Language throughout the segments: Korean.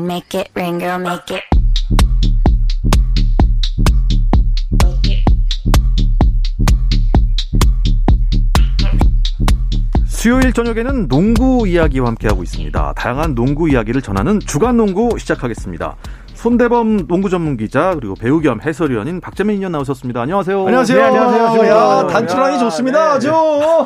rain, make it rain, girl, make it. 수요일 저녁에는 농구 이야기와 함께하고 있습니다. 다양한 농구 이야기를 전하는 주간 농구 시작하겠습니다. 손대범 농구 전문 기자 그리고 배우 겸 해설위원인 박재민 의원 나오셨습니다. 안녕하세요. 안녕하세요. 네, 안녕하세요. 야, 단출하니 좋습니다. 네. 아주.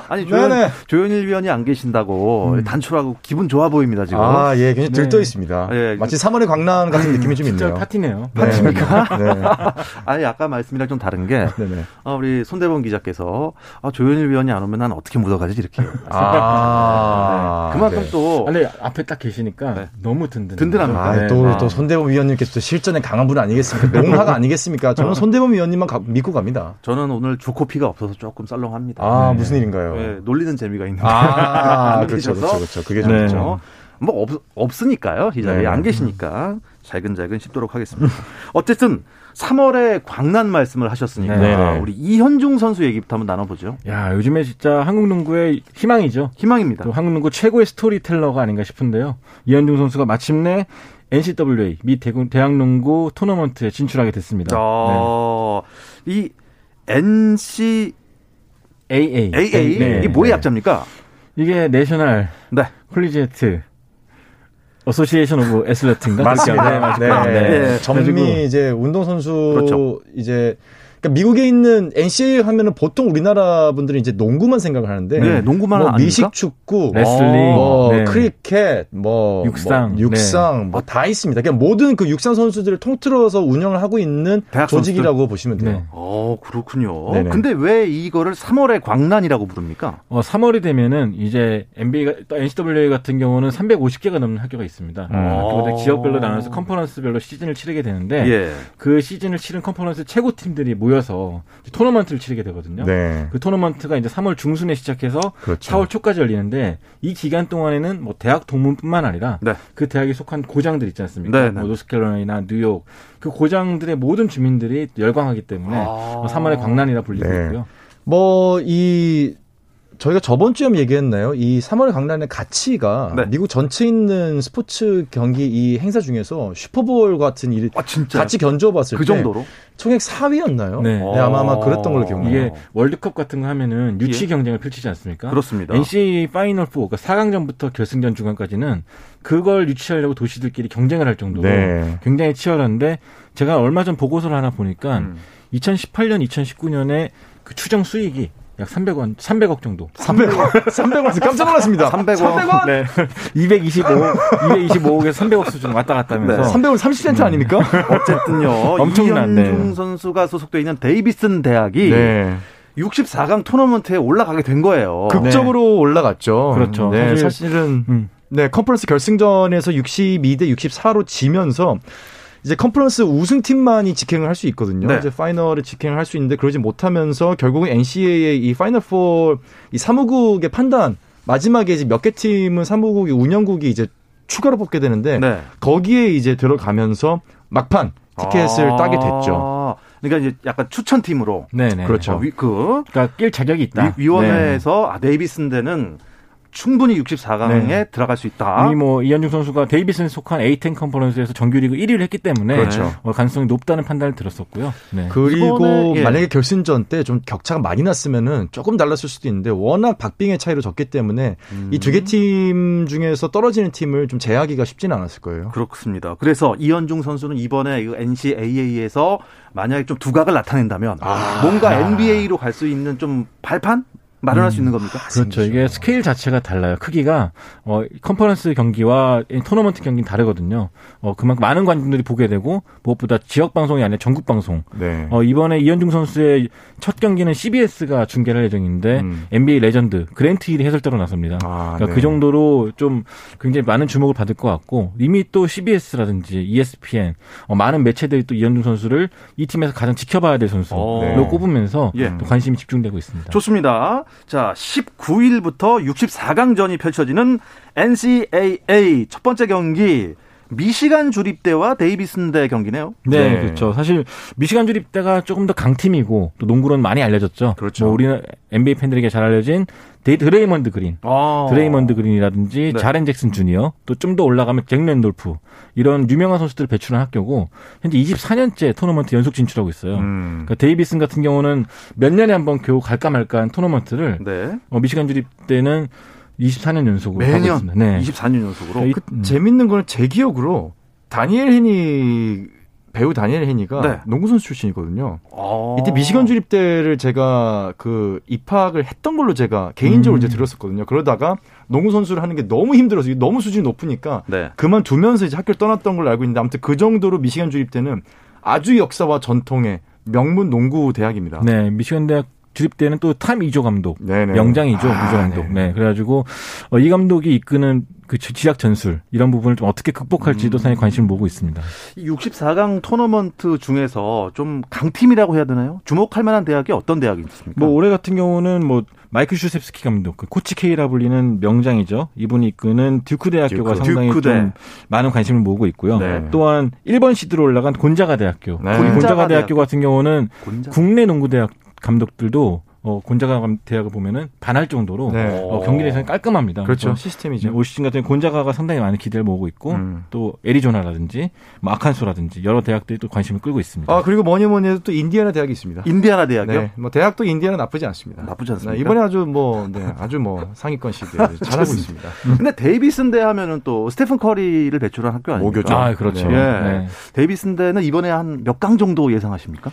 아니 조현, 네네. 조현일 위원이 안 계신다고 음. 단출하고 기분 좋아 보입니다 지금. 아, 예, 굉장히 네. 들떠 있습니다. 예. 마치 3월의 광란 같은 느낌이 좀 진짜 있네요. 파티네요. 네. 네. 아니 아까 말씀이랑 좀 다른 게 네네. 아, 우리 손대범 기자께서 아, 조현일 위원이 안 오면 난 어떻게 묻어가지 이렇게. 아. 네. 그만큼 네. 또 아니 앞에 딱 계시니까 네. 너무 든든. 든든합니다. 아, 네. 또, 아. 또 손대범 위원님께서 또 실전에 강한 분 아니겠습니까? 농하가 아니겠습니까? 저는 손대범 위원님만 가- 믿고 갑니다. 저는 오늘 조코피가 없어서 조금 썰렁합니다. 아, 네. 무슨 일인가요? 네, 놀리는 재미가 있는데. 아, 안 그렇죠, 계셔서? 그렇죠, 그렇죠. 그게 좀 네. 있죠. 어, 뭐 없, 없으니까요. 이 자리에 네. 안 계시니까 잘근잘근 씹도록 하겠습니다. 어쨌든 3월에 광란 말씀을 하셨으니까 네. 우리 이현중 선수 얘기부터 한번 나눠보죠. 야 요즘에 진짜 한국 농구의 희망이죠. 희망입니다. 또 한국 농구 최고의 스토리텔러가 아닌가 싶은데요. 이현중 선수가 마침내 NCAA 미 대구 대학농구 토너먼트에 진출하게 됐습니다. 어, 이 NC 네. AA. AA 네. 이게 뭐의 네. 약자입니까? 이게 National 네. Collegiate Association of Athlete인가? 맞습니다. 네, 맞습니다. 네. 네. 네. 전미 이제 운동선수 그렇죠. 이제 그러니까 미국에 있는 NCAA 하면은 보통 우리나라 분들은 이제 농구만 생각을 하는데 네, 농구만 뭐? 미식 축구, 레슬링, 뭐 네. 크리켓, 뭐 육상, 뭐 육상 뭐 다 있습니다. 그냥 모든 그 육상 선수들을 통틀어서 운영을 하고 있는 조직이라고 보시면 돼요. 네. 어, 그렇군요. 네네. 근데 왜 이거를 3월의 광란이라고 부릅니까? 어, 3월이 되면은 이제 NBA가 또 NCAA 같은 경우는 350개가 넘는 학교가 있습니다. 음. 학교마다 지역별로 나눠서 컨퍼런스별로 시즌을 치르게 되는데 예. 그 시즌을 치른 컨퍼런스 최고 팀들이 모여 서 토너먼트를 치르게 되거든요. 네. 그 토너먼트가 이제 3월 중순에 시작해서 그렇죠. 4월 초까지 열리는데 이 기간 동안에는 뭐 대학 동문뿐만 아니라 네. 그 대학에 속한 고장들 있지 않습니까? 네, 네. 뭐 노스캐롤라이나 뉴욕 그 고장들의 모든 주민들이 열광하기 때문에 아. 3월의 광란이라 불리고 네. 있고요. 뭐 이 저희가 저번 주에 한번 얘기했나요? 이 3월 광란의 가치가 네. 미국 전체 있는 스포츠 경기 이 행사 중에서 슈퍼볼 같은 일 아, 진짜. 같이 견주어 봤을 그 때 정도로? 총액 4위였나요? 네. 네, 아마 아마 그랬던 걸로 기억나요. 이게 월드컵 같은 거 하면은 유치 예. 경쟁을 펼치지 않습니까? 그렇습니다. NCAA Final 4, 그러니까 4강전부터 결승전 중간까지는 그걸 유치하려고 도시들끼리 경쟁을 할 정도로 네. 굉장히 치열한데 제가 얼마 전 보고서를 하나 보니까 음. 2018년, 2019년에 그 추정 수익이 약 300원, 300억 정도. 300원, 300원 깜짝 놀랐습니다. 300원. 네. 225억, 225억에서 300억 수준 왔다 갔다 하면서. 네. 300원 30센트 아닙니까? 어쨌든요. 엄청난, 이현중 네. 선수가 소속돼 있는 데이비슨 대학이 네. 64강 토너먼트에 올라가게 된 거예요. 극적으로 올라갔죠. 그렇죠. 네, 사실- 사실은 음. 네, 컨퍼런스 결승전에서 62대 64로 지면서 이제 컨퍼런스 우승팀만이 직행을 할 수 있거든요. 네. 이제 final에 직행을 할 수 있는데 그러지 못하면서 결국은 NCAA 이 Final 4 이 사무국의 판단 마지막에 이제 몇 개 팀은 사무국이 운영국이 이제 추가로 뽑게 되는데 네. 거기에 이제 들어가면서 막판 티켓을 아, 따게 됐죠. 그러니까 이제 약간 추천 팀으로 네네. 그렇죠. 어, 위, 그 그러니까 낄 자격이 있다. 위, 원회에서 아, 데이비슨 대는 충분히 64강에 네. 들어갈 수 있다. 이미 뭐 이현중 선수가 데이비슨에 속한 A10 컨퍼런스에서 정규리그 1위를 했기 때문에 그렇죠. 어, 가능성이 높다는 판단을 들었었고요. 네. 그리고 예. 만약에 결승전 때 좀 격차가 많이 났으면은 조금 달랐을 수도 있는데 워낙 박빙의 차이로 졌기 때문에 음. 이두 개 팀 중에서 떨어지는 팀을 좀 제하기가 쉽지는 않았을 거예요. 그렇습니다. 그래서 이현중 선수는 이번에 이 NCAA에서 만약에 좀 두각을 나타낸다면 아. 뭔가 NBA로 갈 수 있는 좀 발판 마련할 수 있는 겁니까? 그렇죠. 이게 스케일 자체가 달라요. 크기가 어 컨퍼런스 경기와 이 토너먼트 경기는 다르거든요. 어 그만큼 많은 관중들이 보게 되고 무엇보다 지역 방송이 아니라 전국 방송. 네. 어 이번에 이현중 선수의 첫 경기는 CBS가 중계를 할 예정인데 음. NBA 레전드 그랜트 힐이 해설자로 나섭니다. 아, 그러니까 네. 그 정도로 좀 굉장히 많은 주목을 받을 것 같고 이미 또 CBS라든지 ESPN 어, 많은 매체들이 또 이현중 선수를 이 팀에서 가장 지켜봐야 될 선수로 어. 꼽으면서 예. 또 관심이 집중되고 있습니다. 좋습니다. 자, 19일부터 64강전이 펼쳐지는 NCAA 첫 번째 경기 미시간 주립대와 데이비슨 대 경기네요. 네, 네. 그렇죠. 사실 미시간 주립대가 조금 더 강팀이고 또 농구로는 많이 알려졌죠. 그렇죠. 뭐 우리는 NBA 팬들에게 잘 알려진 드레이먼드 그린, 아. 드레이먼드 그린이라든지 네. 자렌 잭슨 주니어, 또 좀 더 올라가면 잭 랜돌프 이런 유명한 선수들을 배출한 학교고 현재 24년째 토너먼트 연속 진출하고 있어요. 음. 그러니까 데이비슨 같은 경우는 몇 년에 한 번 겨우 갈까 말까 한 토너먼트를 네. 어, 미시간 주립 때는 24년 연속으로 하고 매년 있습니다. 네. 24년 연속으로. 이- 그 음. 재밌는 거는 제 기억으로 다니엘 헤니 배우 다니엘 헤니가 네. 농구 선수 출신이거든요. 아. 이때 미시건 주립대를 제가 그 입학을 했던 걸로 제가 개인적으로 음. 이제 들었었거든요. 그러다가 농구 선수를 하는 게 너무 힘들어서 너무 수준이 높으니까 네. 그만두면서 이제 학교를 떠났던 걸로 알고 있는데 아무튼 그 정도로 미시간 주립대는 아주 역사와 전통의 명문 농구 대학입니다. 네, 미시간 대학 주립 때는 또 탐 이조 감독, 네네. 명장이죠 아, 이조 감독. 네. 네, 그래가지고 어, 이 감독이 이끄는 그 지- 지학 전술 이런 부분을 좀 어떻게 극복할지도 음. 상당히 관심을 모으고 있습니다. 64강 토너먼트 중에서 좀 강팀이라고 해야 되나요? 주목할 만한 대학이 어떤 대학이 있습니까? 뭐 올해 같은 경우는 뭐 마이클 슈셉스키 감독, 그 코치 K라 불리는 명장이죠. 이분이 이끄는 듀크 대학교가 듀크. 상당히 듀크대. 좀 많은 관심을 모으고 있고요. 네. 또한 1번 시드로 올라간 곤자가 대학교. 네. 곤자가 곤자가 대학교 대학교. 같은 경우는 곤자. 국내 농구 대학 감독들도 어, 곤자가 감- 대학을 보면은 반할 정도로 네. 어, 경기 내에서는 깔끔합니다. 그렇죠. 시스템이죠. 올 시즌 같은 경우 곤자가가 상당히 많은 기대를 모으고 있고 음. 또 애리조나라든지 뭐 아칸소라든지 여러 대학들이 또 관심을 끌고 있습니다. 아 그리고 뭐니 뭐니 해도 또 인디애나 대학이 있습니다. 인디아나 대학이요? 네, 뭐 대학도 인디애나 나쁘지 않습니다. 나쁘지 않습니까? 네, 이번에 아주 뭐 네, 아주 뭐 상위권 시드 잘하고 있습니다. 근데 데이비슨 대 하면은 또 스테픈 커리를 배출한 학교 아닙니까? 모교죠. 아, 그렇죠. 네. 예. 네. 데이비슨 대는 이번에 한 몇 강 정도 예상하십니까?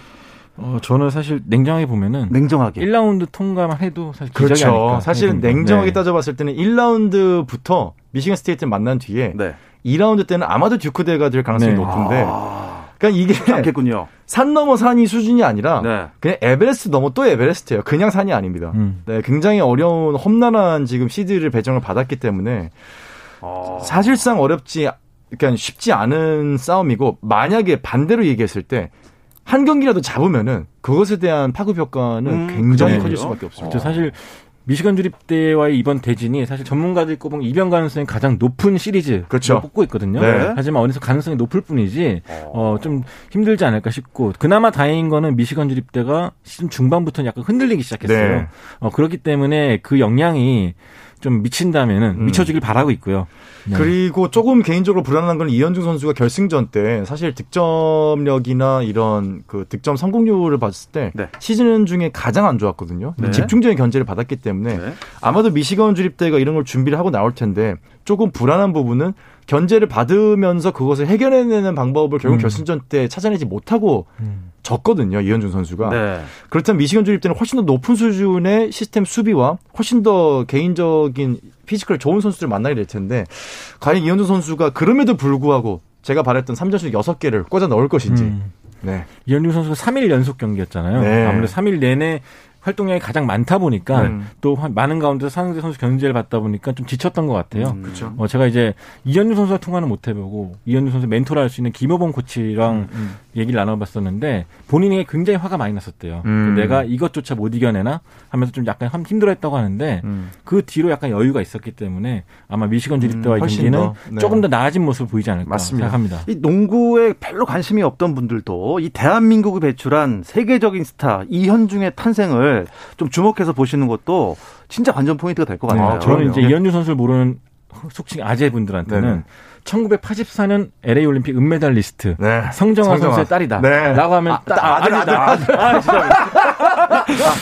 어, 저는 사실 냉정하게 보면은 냉정하게. 1라운드 통과만 해도 사실 기적이 그렇죠. 아닐까. 사실은. 냉정하게 네. 따져봤을 때는 1라운드부터 미시간 스테이트를 만난 뒤에 네. 2라운드 때는 아마도 듀크 대가 될 가능성이 네. 높은데 아, 그러니까 이게 않겠군요. 산 넘어 산이 수준이 아니라 네. 그냥 에베레스트 넘어 또 에베레스트예요. 그냥 산이 아닙니다. 음. 네, 굉장히 어려운 험난한 지금 시드를 배정을 받았기 때문에 아, 사실상 어렵지 그러니까 쉽지 않은 싸움이고 만약에 반대로 얘기했을 때 한 경기라도 잡으면은 그것에 대한 파급 효과는 음, 굉장히? 커질 수밖에 없습니다. 저 사실 미시간 주립 대와의 이번 대진이 사실 전문가들이 꼽은 이변 가능성이 가장 높은 시리즈 그렇죠. 뽑고 있거든요. 네. 하지만 어느새 가능성이 높을 뿐이지 어, 좀 힘들지 않을까 싶고 그나마 다행인 거는 미시간 주립 대가 시즌 중반부터는 약간 흔들리기 시작했어요. 네. 어, 그렇기 때문에 그 영향이 좀 미친다면은 음. 미쳐주길 바라고 있고요. 네. 그리고 조금 개인적으로 불안한 건 이현중 선수가 결승전 때 사실 득점력이나 이런 그 득점 성공률을 봤을 때 네. 시즌 중에 가장 안 좋았거든요. 네. 집중적인 견제를 받았기 때문에 네. 아마도 미시건 주립대가 이런 걸 준비를 하고 나올 텐데 조금 불안한 부분은 견제를 받으면서 그것을 해결해내는 방법을 결국 음. 결승전 때 찾아내지 못하고 음. 졌거든요. 이현중 선수가. 네. 그렇다면 미시건 주립대는 훨씬 더 높은 수준의 시스템 수비와 훨씬 더 개인적인 physical 좋은 선수들을 만나게 될 텐데 과연 이현중 선수가 그럼에도 불구하고 제가 바랬던 3점슛 6개를 꽂아 넣을 것인지. 음. 네. 이현중 선수가 3일 연속 경기였잖아요. 네. 아무래도 3일 내내 활동량이 가장 많다 보니까 음. 또 한- 많은 가운데서 상대 선수 견제를 받다 보니까 좀 지쳤던 것 같아요. 음. 어, 제가 이제 이현중 선수와 통화는 못 해보고 이현중 선수 멘토를 할 수 있는 김효범 코치랑 음. 얘기를 나눠봤었는데 본인이 굉장히 화가 많이 났었대요. 음. 내가 이것조차 못 이겨내나 하면서 좀 약간 함- 힘들어했다고 하는데 음. 그 뒤로 약간 여유가 있었기 때문에 아마 미시건 주립대와의 음, 훨씬 경기는 더, 네. 조금 더 나아진 모습을 보이지 않을까 맞습니다. 생각합니다. 이 농구에 별로 관심이 없던 분들도 이 대한민국이 배출한 세계적인 스타 이현중의 탄생을 좀 주목해서 보시는 것도 진짜 관전 포인트가 될 것 같아요. 아, 저는. 이제 이현중 선수를 모르는 속칭 아재분들한테는 네네. 1984년 LA 올림픽 은메달리스트 네. 성정아, 성정아. 선수의 딸이다. 네. 라고 하면 아, 따- 아들, 아들이다. 아, 죄송합니다.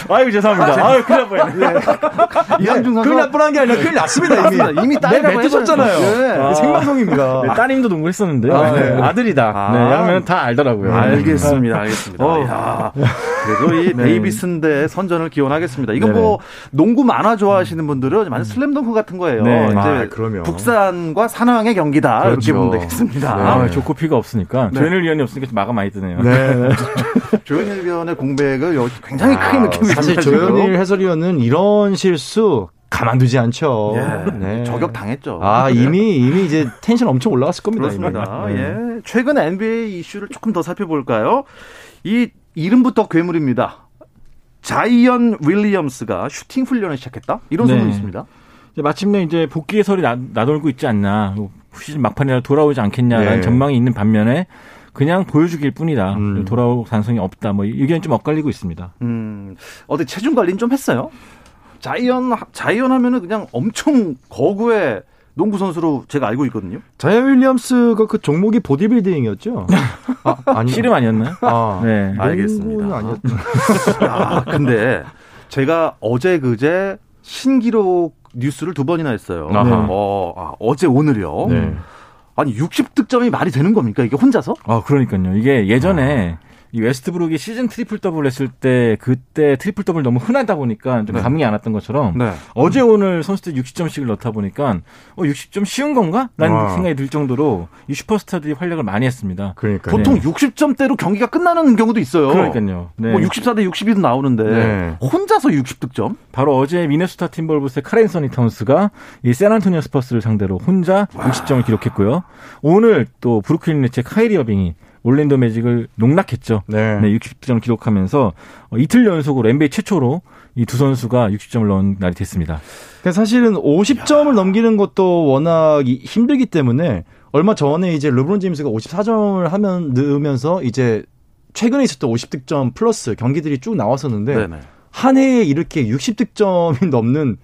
아유, 죄송합니다. 아유, 큰일 날 뻔했네. 이현중 선수 큰일 날 뻔한 게 아니라 큰일 났습니다, 이미. 이미 네, 딸이라고. 해버렸어요. 네. 생방송입니다. 네, 따님도 농구를 했었는데요. 아, 네. 네, 아들이다. 아. 네, 하면 다 알더라고요. 알겠습니다, 알겠습니다. 어. 야, 그래도 이 네. 데이비슨 대 선전을 기원하겠습니다. 이건 네네. 뭐 농구 만화 좋아하시는 분들은 완전 슬램덩크 같은 거예요. 네. 이제 아, 그럼요. 북산과 산왕의 경기다 그렇죠. 이렇게 보면 되겠습니다. 네. 아, 조코피가 없으니까 네. 조현일 위원이 없으니까 좀 마가 많이 뜨네요. 네. 조현일 위원의 공백을 굉장히 크게 아, 느끼고 사실 있습니다. 지금. 조현일 해설위원은 이런 실수 가만두지 않죠. 예, 네. 저격 당했죠. 아, 이미, 이미 이제 텐션 엄청 올라갔을 겁니다. 그렇습니다. 이미. 네. 예. 최근 NBA 이슈를 조금 더 살펴볼까요? 이 이름부터 괴물입니다. 자이언 윌리엄슨이 슈팅 훈련을 시작했다? 이런 네. 소문이 있습니다. 이제 마침내 이제 복귀의 설이 나, 나돌고 있지 않나. 시즌 막판이라 돌아오지 않겠냐라는 네. 전망이 있는 반면에 그냥 보여주길 뿐이다. 음. 돌아올 가능성이 없다. 뭐 의견이 좀 엇갈리고 있습니다. 음, 어디 체중 관리는 좀 했어요? 자이언 자이언 하면은 그냥 엄청 거구의 농구 선수로 제가 알고 있거든요. 자이언 윌리엄스가 그 종목이 보디빌딩이었죠? 아, 아니. 씨름 아니었나요? 아, 네. 알겠습니다. 농구는 아니었. 야, 근데 제가 어제 그제 신기록 뉴스를 두 번이나 했어요. 아하. 어, 아, 어제 오늘이요. 네. 아니 60 득점이 말이 되는 겁니까? 이게 혼자서? 아, 그러니까요. 이게 예전에 이 웨스트브룩이 시즌 triple double 했을 때 그때 triple double 너무 흔하다 보니까 좀 네. 감이 안 왔던 것처럼 네. 어제 오늘 선수들 60점씩을 넣다 보니까 어 60점 쉬운 건가? 라는 와. 생각이 들 정도로 이 슈퍼스타들이 활약을 많이 했습니다. 그러니까. 보통 60점대로 경기가 끝나는 경우도 있어요. 그러니까요. 네. 뭐 64대 62도 나오는데 네. 혼자서 60득점? 바로 어제 미네소타 팀버울브스의 칼앤서니 타운스가 이 샌안토니오 스퍼스를 상대로 혼자 60점을 기록했고요. 오늘 또 브루클린 네츠의 카이리 어빙이 올랜도 매직을 농락했죠. 네. 네, 60점을 기록하면서 어, 이틀 연속으로 NBA 최초로 이 두 선수가 60점을 넣은 날이 됐습니다. 그러니까 사실은 50점을 넘기는 것도 워낙 이- 힘들기 때문에 얼마 전에 이제 르브론 제임스가 54점을 하면 넣으면서 이제 최근에 있었던 50득점 플러스 경기들이 쭉 나왔었는데 네네. 한 해에 이렇게 60득점이 넘는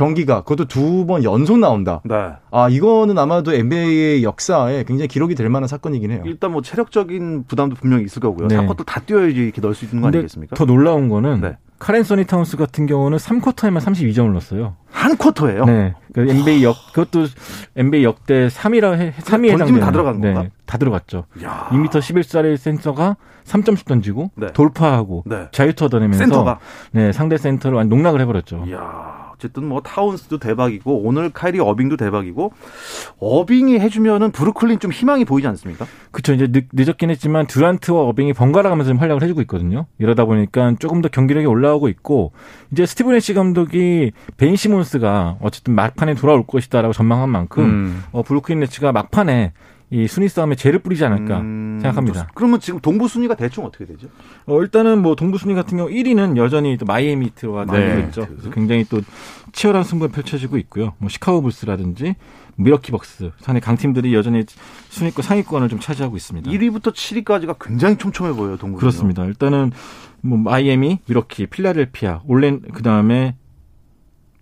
경기가 그것도 두 번 연속 나온다. 네. 아 이거는 아마도 NBA의 역사에 굉장히 기록이 될 만한 사건이긴 해요. 일단 뭐 체력적인 부담도 분명히 있을 거고요. 네. 4쿼터 다 뛰어야지 이렇게 넣을 수 있는 거 아니겠습니까? 더 놀라운 거는 네. 칼앤서니 타운스 같은 경우는 3쿼터에만 32점을 넣었어요. 한 쿼터예요. 네. 그 NBA 역 그것도 NBA 역대 3위라 해 3위에 던지면 다 들어간 건가? 네, 다 들어갔죠. 야. 2m 11짜리 센터가 3점씩 던지고 네. 돌파하고 네. 자유투 얻어내면서 센터가 네, 상대 센터를 완 농락을 해 버렸죠. 어쨌든 뭐 타운스도 대박이고 오늘 카이리 어빙도 대박이고 어빙이 해주면은 브루클린 좀 희망이 보이지 않습니까? 그쵸 이제 늦, 늦었긴 했지만 듀란트와 어빙이 번갈아 가면서 지금 활약을 해주고 있거든요. 이러다 보니까 조금 더 경기력이 올라오고 있고 이제 스티브 내쉬 감독이 벤 시몬스가 어쨌든 막판에 돌아올 것이다라고 전망한 만큼 음. 어, 브루클린 네츠가 막판에 이 순위 싸움에 재를 뿌리지 않을까 음, 생각합니다. 좋습니다. 그러면 지금 동부 순위가 대충 어떻게 되죠? 어, 일단은 뭐 동부 순위 같은 경우 1위는 여전히 또 마이애미 히트가 네. 달리고 있죠. 그래서 굉장히 또 치열한 승부가 펼쳐지고 있고요. 뭐 시카고 불스라든지 밀워키 벅스 산의 강팀들이 여전히 순위권 상위권을 좀 차지하고 있습니다. 1위부터 7위까지가 굉장히 촘촘해 보여요, 동부. 그렇습니다. 일단은 뭐 마이애미, 밀워키, 필라델피아, 올랜 그다음에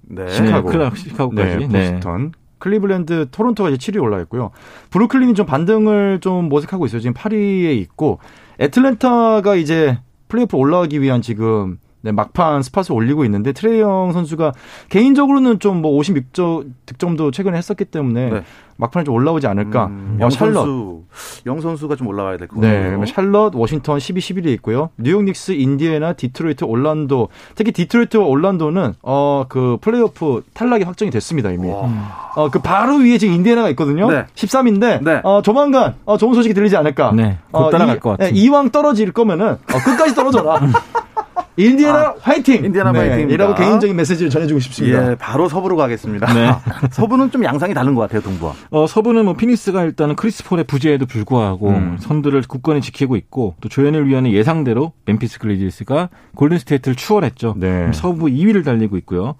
네. 시카고. 클라 시카고까지. 네, 보스턴. 클리블랜드, 토론토가 이제 7위 올라 있고요. 브루클린이 좀 반등을 좀 모색하고 있어요. 지금 8위에 있고 애틀랜타가 이제 플레이오프 올라가기 위한 지금 네, 막판 spot을 올리고 있는데 트레이 영 선수가 개인적으로는 좀 뭐 56점 득점도 최근에 했었기 때문에 네. 막판에 좀 올라오지 않을까. 음, 어, 영 샬럿. 선수, 영 선수가 좀 올라와야 될것 네, 같아요. 샬럿, 워싱턴 12, 11위에 있고요. 뉴욕 닉스, 인디애나, 디트로이트, 올란도. 특히 디트로이트와 올란도는 어 그 플레이오프 탈락이 확정이 됐습니다 이미. 와. 어그 바로 위에 지금 인디애나가 있거든요. 네. 13인데 네. 어 조만간 어 좋은 소식이 들리지 않을까. 네, 곧 어, 따라갈 이- 것 같은. 네, 이왕 떨어질 거면은 어, 끝까지 떨어져라. 인디애나 화이팅. 아, 인디애나 화이팅입니다. 이라고 개인적인 메시지를 전해주고 싶습니다. 예, 바로 서부로 가겠습니다. 네. 서부는 좀 양상이 다른 것 같아요, 동부와. 어, 서부는 뭐 피닉스가 일단은 크리스 폴의 부재에도 불구하고 음. 선두를 굳건히 지키고 있고 또 조현일 위원의 예상대로 멤피스 그리즐리스가 골든 스테이트를 추월했죠. 네. 서부 2위를 달리고 있고요.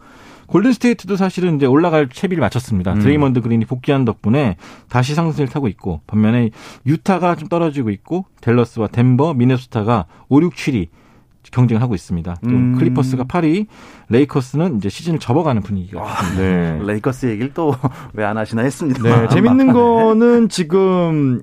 골든 스테이트도 사실은 이제 올라갈 채비를 마쳤습니다. 음. 드레이먼드 그린이 복귀한 덕분에 다시 상승을 타고 있고 반면에 유타가 좀 떨어지고 있고 댈러스와 덴버, 미네소타가 5, 6, 7위 경쟁을 하고 있습니다. 또 음. 클리퍼스가 8위, 레이커스는 이제 시즌을 접어가는 분위기가 있습니다. 네. 레이커스 얘기를 또 왜 안 하시나 했습니다. 네, 재밌는 막판에. 거는 지금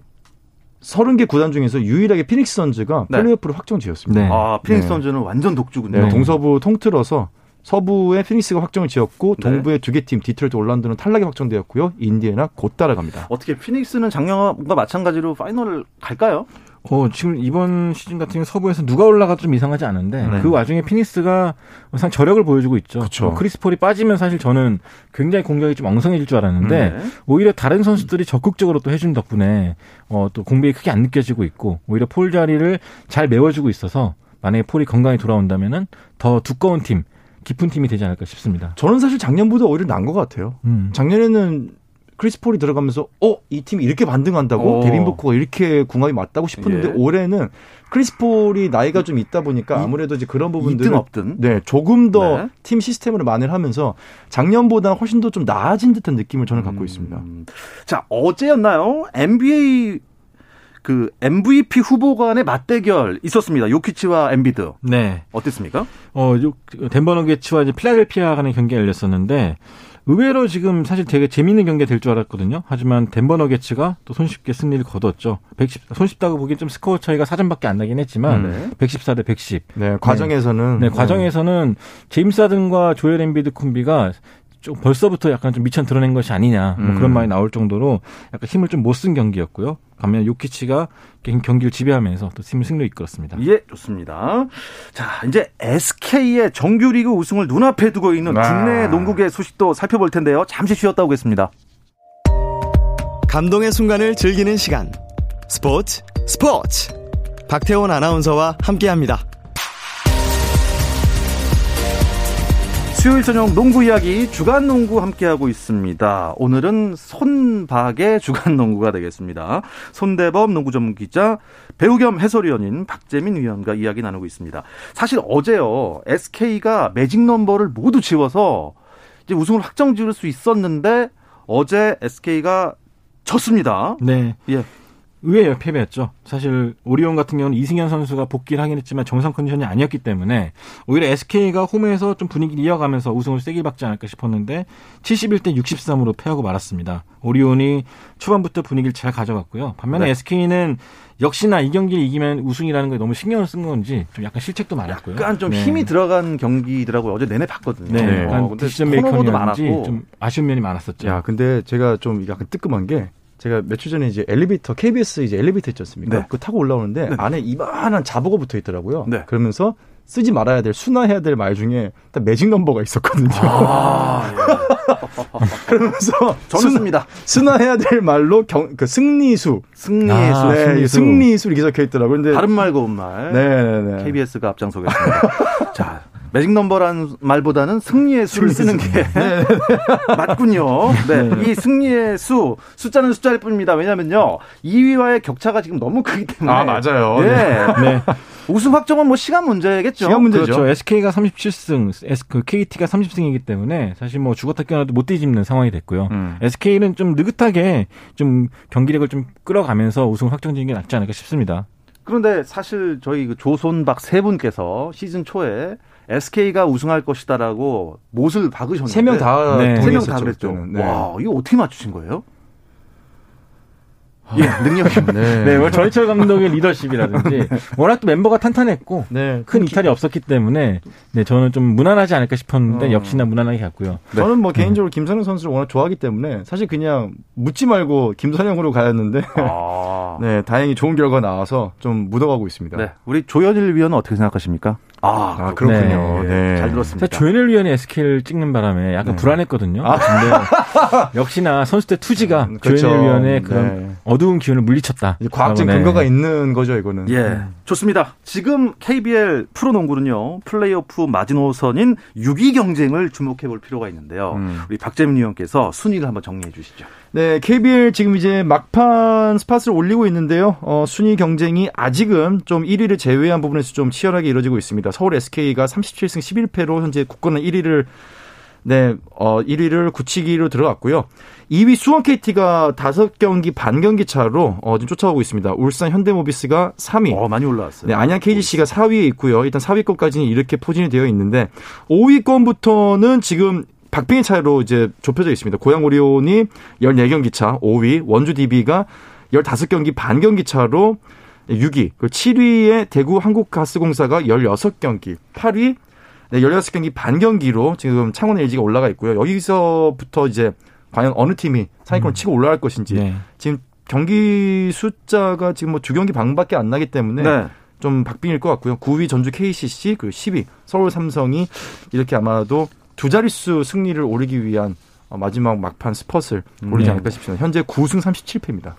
30개 구단 중에서 유일하게 피닉스 선즈가 네. 플레이오프를 확정 지었습니다. 네. 아, 피닉스 네. 선즈는 완전 독주군요. 네, 동서부 통틀어서 서부에 피닉스가 확정을 지었고 네. 동부의 두 개 팀 디트로이트 올란도는 탈락이 확정되었고요. 인디애나 곧 따라갑니다. 어떻게 피닉스는 작년과 마찬가지로 final을 갈까요? 어, 지금 이번 시즌 같은 경우 서부에서 누가 올라가도 좀 이상하지 않은데 네. 그 와중에 피닉스가 상 저력을 보여주고 있죠. 그쵸. 어, 크리스 폴이 빠지면 사실 저는 굉장히 공격이 좀 엉성해질 줄 알았는데 네. 오히려 다른 선수들이 적극적으로 또 해준 덕분에 어, 또 공백이 크게 안 느껴지고 있고 오히려 폴 자리를 잘 메워주고 있어서 만약에 폴이 건강히 돌아온다면은 더 두꺼운 팀, 깊은 팀이 되지 않을까 싶습니다. 저는 사실 작년보다 오히려 나은 것 같아요. 음. 작년에는 크리스 폴이 들어가면서 어 이 팀이 이렇게 반등한다고 어. 데빈 부커가 이렇게 궁합이 맞다고 싶었는데 예. 올해는 크리스 폴이 나이가 좀 있다 보니까 아무래도 이제 그런 부분들을 있든 없든. 네 조금 더 네. 팀 시스템으로 만회를 하면서 작년보다 훨씬 더 좀 나아진 듯한 느낌을 저는 갖고 음. 있습니다. 자, 어제였나요? NBA 그 MVP 후보 간의 맞대결 있었습니다. 요키치와 엠비드. 네. 어땠습니까? 어, 요- 덴버 너게츠와 이제 필라델피아 간의 경기가 열렸었는데 의외로 지금 사실 되게 재밌는 경기가 될 줄 알았거든요. 하지만 덴버 너게츠가 또 손쉽게 승리를 거뒀죠. 110, 손쉽다고 보기엔 좀 스코어 차이가 4점밖에 안 나긴 했지만 네. 114 대 110. 네, 과정에서는 네, 과정에서는 제임스 하든과 조엘 엠비드 콤비가 좀 벌써부터 약간 좀 미천 드러낸 것이 아니냐 뭐 음. 그런 말이 나올 정도로 약간 힘을 좀 못 쓴 경기였고요. 반면 요키치가 경- 경기를 지배하면서 또 팀을 승리로 이끌었습니다. 예, 좋습니다. 자, 이제 SK의 정규리그 우승을 눈앞에 두고 있는 아. 국내 농구계 소식도 살펴볼 텐데요. 잠시 쉬었다 오겠습니다. 감동의 순간을 즐기는 시간. 스포츠, 스포츠. 박태원 아나운서와 함께합니다. 수요일 저녁 농구 이야기 주간 농구 함께하고 있습니다. 오늘은 손박의 주간 농구가 되겠습니다. 손대범 농구 전문 기자, 배우 겸 해설위원인 박재민 위원과 이야기 나누고 있습니다. 사실 어제요, SK가 매직 넘버를 모두 지워서 이제 우승을 확정 지을 수 있었는데 어제 SK가 졌습니다. 네. 예. 의외의 패배였죠. 사실 오리온 같은 경우는 이승현 선수가 복귀를 하긴 했지만 정상 컨디션이 아니었기 때문에 오히려 SK가 홈에서 좀 분위기를 이어가면서 우승을 세게 받지 않을까 싶었는데 71대 63으로 패하고 말았습니다. 오리온이 초반부터 분위기를 잘 가져갔고요. 반면에 네. SK는 역시나 이 경기를 이기면 우승이라는 거에 너무 신경을 쓴 건지 좀 약간 실책도 많았고요. 약간 좀 네. 힘이 들어간 경기더라고요. 어제 내내 봤거든요. 네, 네. 약간 어, 디시전 메이커였는지 많았고. 좀 아쉬운 면이 많았었죠. 야, 근데 제가 좀 약간 뜨끔한 게 제가 며칠 전에 이제 엘리베이터 KBS 이제 엘리베이터 있지 않습니까? 네. 그거 타고 올라오는데 네. 안에 이만한 자보가 붙어 있더라고요. 네. 그러면서 쓰지 말아야 될 순화해야 될 말 중에 딱 매직 넘버가 있었거든요. 아, 그러면서 저는 순, 씁니다. 순화해야 될 말로 경, 그 승리수, 승리의 수. 아, 네, 승리수. 승리수 이렇게 적혀 있더라고요. 근데 다른 말 고운 말. 네 네 네. KBS가 앞장서겠습니다. 자, 매직 넘버라는 말보다는 승리의 수를 쓰는 게 맞군요. 네. 이 승리의 수, 숫자는 숫자일 뿐입니다. 왜냐면요. 2위와의 격차가 지금 너무 크기 때문에. 아, 맞아요. 네. 네. 우승 확정은 뭐 시간 문제겠죠. 시간 문제죠. 그렇죠. SK가 37승, S, 그 KT가 30승이기 때문에 사실 뭐 죽었다 깨어나도 못 뒤집는 상황이 됐고요. 음. SK는 좀 느긋하게 좀 경기력을 좀 끌어가면서 우승 확정지는 게 낫지 않을까 싶습니다. 그런데 사실 저희 그 조손박 세 분께서 시즌 초에 SK가 우승할 것이다라고 못을 박으셨는데 세 명다 네. 세명 동의했었죠, 다 그랬죠. 네. 와, 이거 어떻게 맞추신 거예요? 예, 능력이 네. 네, 뭐 전희철 감독의 리더십이라든지 워낙 또 멤버가 탄탄했고 네. 큰 이탈이 없었기 때문에 네, 저는 좀 무난하지 않을까 싶었는데 어. 역시나 무난하게 갔고요. 저는 뭐 개인적으로 김선영 선수를 워낙 좋아하기 때문에 사실 그냥 묻지 말고 김선영으로 가였는데 아. 네 다행히 좋은 결과 나와서 좀 묻어가고 있습니다. 네. 우리 조현일 위원은 어떻게 생각하십니까? 아, 아 그렇군요. 네. 네. 잘 들었습니다. 조현일 위원이 SK를 찍는 바람에 약간 네. 불안했거든요. 근데 역시나 선수 때 투지가 음, 그렇죠. 조현일 위원의 그런 네. 어두운 기운을 물리쳤다. 이제 과학적 네. 근거가 있는 거죠 이거는. 예, 좋습니다. 지금 KBL 프로농구는요, 플레이오프 마지노선인 6위 경쟁을 주목해 볼 필요가 있는데요. 음. 우리 박재민 위원께서 순위를 한번 정리해 주시죠. 네, KBL 지금 이제 막판 스팟을 올리고 있는데요. 어, 순위 경쟁이 아직은 좀 1위를 제외한 부분에서 좀 치열하게 이루어지고 있습니다. 서울 SK가 37승 11패로 현재 국권은 1위를 네, 어, 1위를 굳히기로 들어갔고요. 2위 수원 KT가 5경기 반 경기 차로 어, 지금 쫓아오고 있습니다. 울산 현대모비스가 3위. 어, 많이 올라왔어요. 네, 안양 KGC가 4위에 있고요. 일단 4위권까지는 이렇게 포진이 되어 있는데 5위권부터는 지금 박빙의 차이로 이제 좁혀져 있습니다. 고양 오리온이 14경기 차 5위, 원주 DB가 15경기 반 경기 차로 6위, 그 7위에 대구 한국가스공사가 16경기, 8위 네, 16경기 반 경기로 지금 창원 LG가 올라가 있고요. 여기서부터 이제 과연 어느 팀이 상위권을 치고 올라갈 것인지 네. 지금 경기 숫자가 지금 뭐 두 경기 반밖에 안 나기 때문에 네. 좀 박빙일 것 같고요. 9위 전주 KCC 그리고 10위 서울 삼성이 이렇게 아마도 두 자릿수 승리를 오르기 위한 어, 마지막 막판 스퍼트를 올리지 네. 않을까 싶습니다. 현재 9승 37패입니다.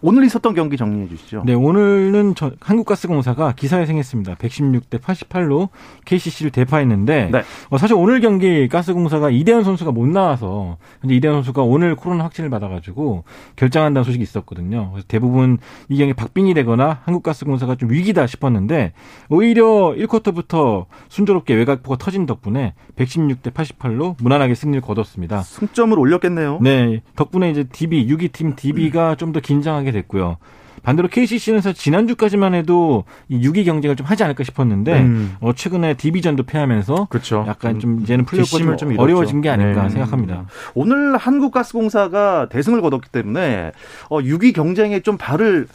오늘 있었던 경기 정리해 주시죠. 네, 오늘은 저 한국가스공사가 기사에 생했습니다. 116대 88로 KCC를 대파했는데 네. 어, 사실 오늘 경기 가스공사가 이대현 선수가 못 나와서 근데 이대현 선수가 오늘 코로나 확진을 받아가지고 결장한다는 소식이 있었거든요. 그래서 대부분 이 경기 박빙이 되거나 한국가스공사가 좀 위기다 싶었는데 오히려 1쿼터부터 순조롭게 외곽포가 터진 덕분에 116대 88로 무난하게 승리를 거뒀습니다. 승점을 올렸겠네요. 네, 덕분에 이제 DB 6위 팀 DB가 좀더 긴장하게 됐고요. 반대로 KCC는 지난주까지만 해도 이 6위 경쟁을 좀 하지 않을까 싶었는데 음. 어, 최근에 DB전도 패하면서 그렇죠. 약간 좀 이제는 플레이오프가 뒷심을 좀좀 잃었죠. 어려워진 게 아닐까 네. 생각합니다. 오늘 한국가스공사가 대승을 거뒀기 때문에 어, 6위 경쟁에 좀 발을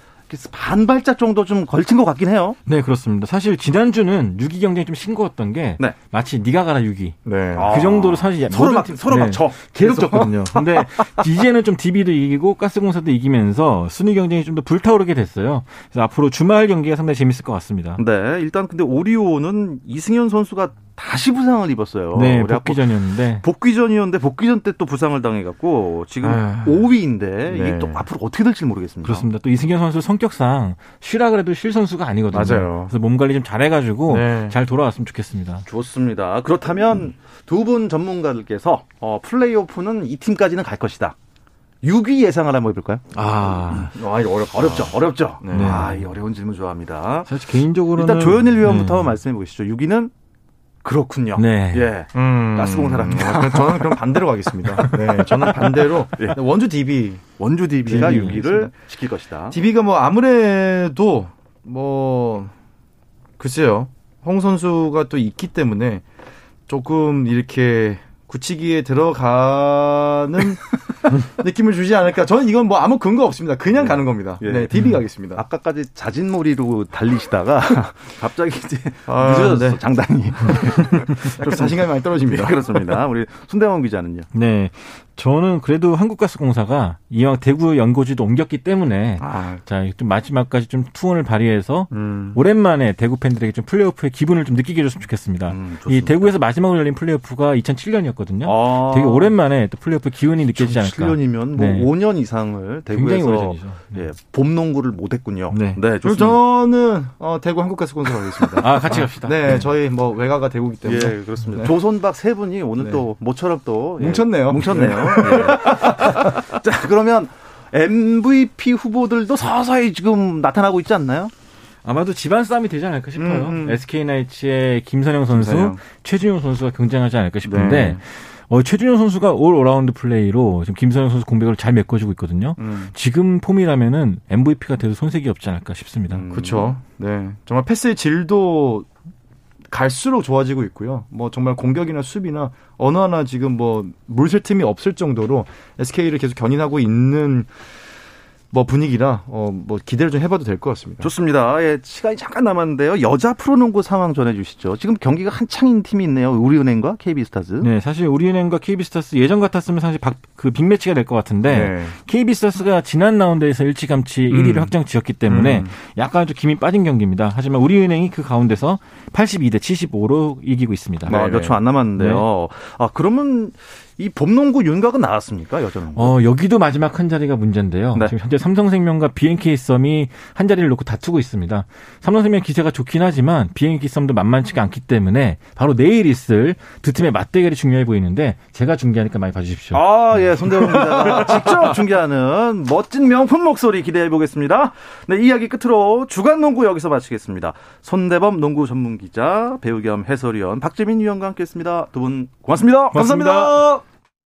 반 발짝 정도 좀 걸친 것 같긴 해요. 네, 그렇습니다. 사실 지난주는 6위 경쟁이 좀 싱거웠던 게 네. 마치 네가 가라 6위. 네. 아. 그 정도로 사실 서로 막 팀- 서로 네, 막 져. 계속 졌거든요. 근데 이제는 좀 DB도 이기고 가스공사도 이기면서 순위 경쟁이 좀 더 불타오르게 됐어요. 그래서 앞으로 주말 경기가 상당히 재밌을 것 같습니다. 네, 일단 근데 오리온은 이승현 선수가 다시 부상을 입었어요. 네, 그래갖고 복귀 전이었는데 복귀 전이었는데 복귀 전 때 또 부상을 당해갖고 지금 아. 5위인데 이게 네. 또 앞으로 어떻게 될지 모르겠습니다. 그렇습니다. 또 이승현 선수 성격상 쉬라 그래도 쉴 선수가 아니거든요. 맞아요. 그래서 몸 관리 좀 잘해가지고 네. 잘 돌아왔으면 좋겠습니다. 좋습니다. 그렇다면 두분 전문가들께서 어, 플레이오프는 이 팀까지는 갈 것이다. 6위 예상을 한번 해볼까요? 아, 아, 이거 어렵 어렵죠, 어렵죠. 네. 아, 이 어려운 질문 좋아합니다. 사실 개인적으로는 일단 조현일 위원부터 네. 말씀해 보시죠. 6위는 그렇군요. 네. 예. 음. 가스공사랍니다. 아, 그럼 저는 그럼 반대로 가겠습니다. 네, 저는 반대로 예. 원주 DB. 원주 DB가 네, 6위를 알겠습니다. 지킬 것이다. DB가 뭐 아무래도 뭐 글쎄요. 홍 선수가 또 있기 때문에 조금 이렇게 굳히기에 들어가는 느낌을 주지 않을까. 저는 이건 뭐 아무 근거 없습니다. 그냥 가는 겁니다. 예. 네, DB 가겠습니다. 아까까지 자진몰이로 달리시다가 갑자기 이제 아, 늦어졌어 네. 장단이. 좀 자신감이 많이 네, 떨어집니다. 그렇습니다. 우리 손대원 기자는요. 네. 저는 그래도 한국가스공사가 이왕 대구 연고지도 옮겼기 때문에 아, 자, 좀 마지막까지 좀 투혼을 발휘해서 음. 오랜만에 대구 팬들에게 좀 플레이오프의 기분을 좀 느끼게 해줬으면 좋겠습니다. 음, 이. 대구에서 마지막으로 열린 플레이오프가 2007년이었거든요. 아, 되게 오랜만에 또 플레이오프 기운이 느껴지지 않을까. 7년이면 뭐 네. 5년 이상을 대구에서 오래전이죠. 네. 예, 봄 농구를 못 했군요. 네. 네, 그럼 좋습니다. 저는 어, 대구 한국가스공사 가겠습니다. 아, 같이 갑시다. 네, 저희 뭐 외가가 대구기 때문에 예, 그렇습니다. 네. 조선박 세 분이 오늘 네. 또 모처럼 또 예, 뭉쳤네요. 뭉쳤네요. 예. 자, 그러면 MVP 후보들도 서서히 지금 나타나고 있지 않나요? 아마도 집안 싸움이 되지 않을까 싶어요. 음, 음. SK 나이츠의 김선형 선수, 김선형. 최준용 선수가 경쟁하지 않을까 싶은데 네. 어, 최준용 선수가 all-around play로 지금 김선형 선수 공백을 잘 메꿔주고 있거든요. 음. 지금 폼이라면은 MVP가 돼도 손색이 없지 않을까 싶습니다. 음. 그렇죠. 네, 정말 패스의 질도 갈수록 좋아지고 있고요. 뭐 정말 공격이나 수비나 어느 하나 지금 뭐 물샐 틈이 없을 정도로 SK를 계속 견인하고 있는 뭐 분위기라 어뭐 기대를 좀 해봐도 될 것 같습니다. 좋습니다. 예, 시간이 잠깐 남았는데요. 여자 프로농구 상황 전해주시죠. 지금 경기가 한창인 팀이 있네요. 우리은행과 KB스타즈. 네, 사실 우리은행과 KB스타스 예전 같았으면 사실 박, 그 빅매치가 될 것 같은데 네. KB스타스가 지난 라운드에서 일찌감치 음. 1위를 확정 지었기 때문에 음. 약간 좀 김이 빠진 경기입니다. 하지만 우리은행이 그 가운데서 82대 75로 이기고 있습니다. 아, 네, 몇 네. 초안 남았는데요. 아, 그러면 이 봄농구 윤곽은 나왔습니까? 여자농구. 어, 여기도 마지막 한 자리가 문제인데요. 네. 지금 현재 삼성생명과 BNK 썸이 한 자리를 놓고 다투고 있습니다. 삼성생명 기세가 좋긴 하지만 BNK 썸도 만만치가 않기 때문에 바로 내일 있을 두 팀의 맞대결이 중요해 보이는데 제가 중계하니까 많이 봐주십시오. 아, 예, 기자가 직접 중계하는 멋진 명품 목소리 기대해 보겠습니다. 네, 이야기 끝으로 주간 농구 여기서 마치겠습니다. 손대범 농구 전문 기자, 배우 겸 해설위원 박재민 위원과 함께 했습니다. 두 분 고맙습니다. 고맙습니다. 감사합니다.